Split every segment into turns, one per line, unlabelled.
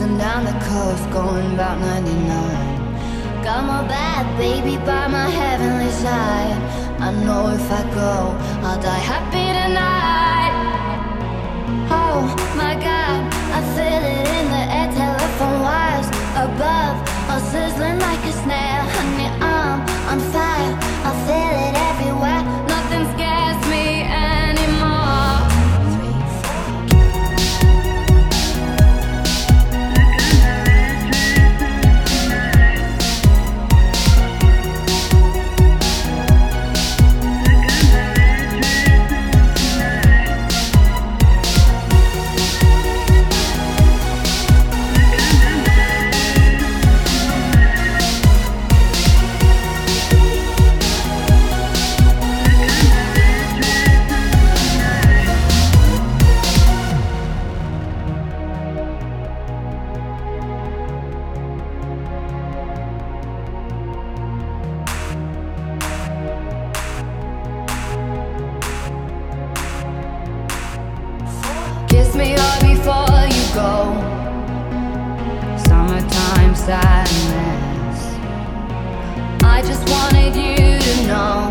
Cruising down the coast, going about 99. Got my bad baby by my heavenly side. I know if I go, I'll die happy tonight. Oh my god, me hard before you go. Summertime sadness. I just wanted you to know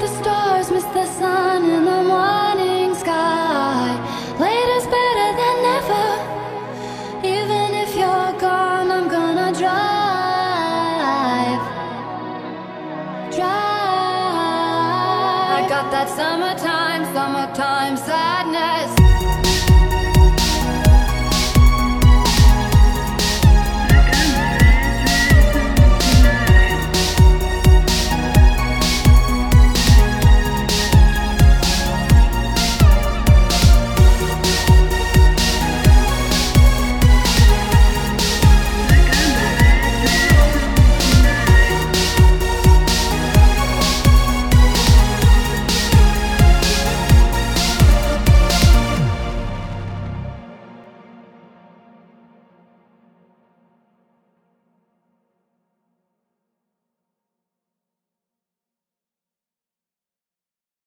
the stars miss the sun in the morning sky. Later's better than never. Even if you're gone, I'm gonna drive. Drive. I got that summertime, summertime sadness.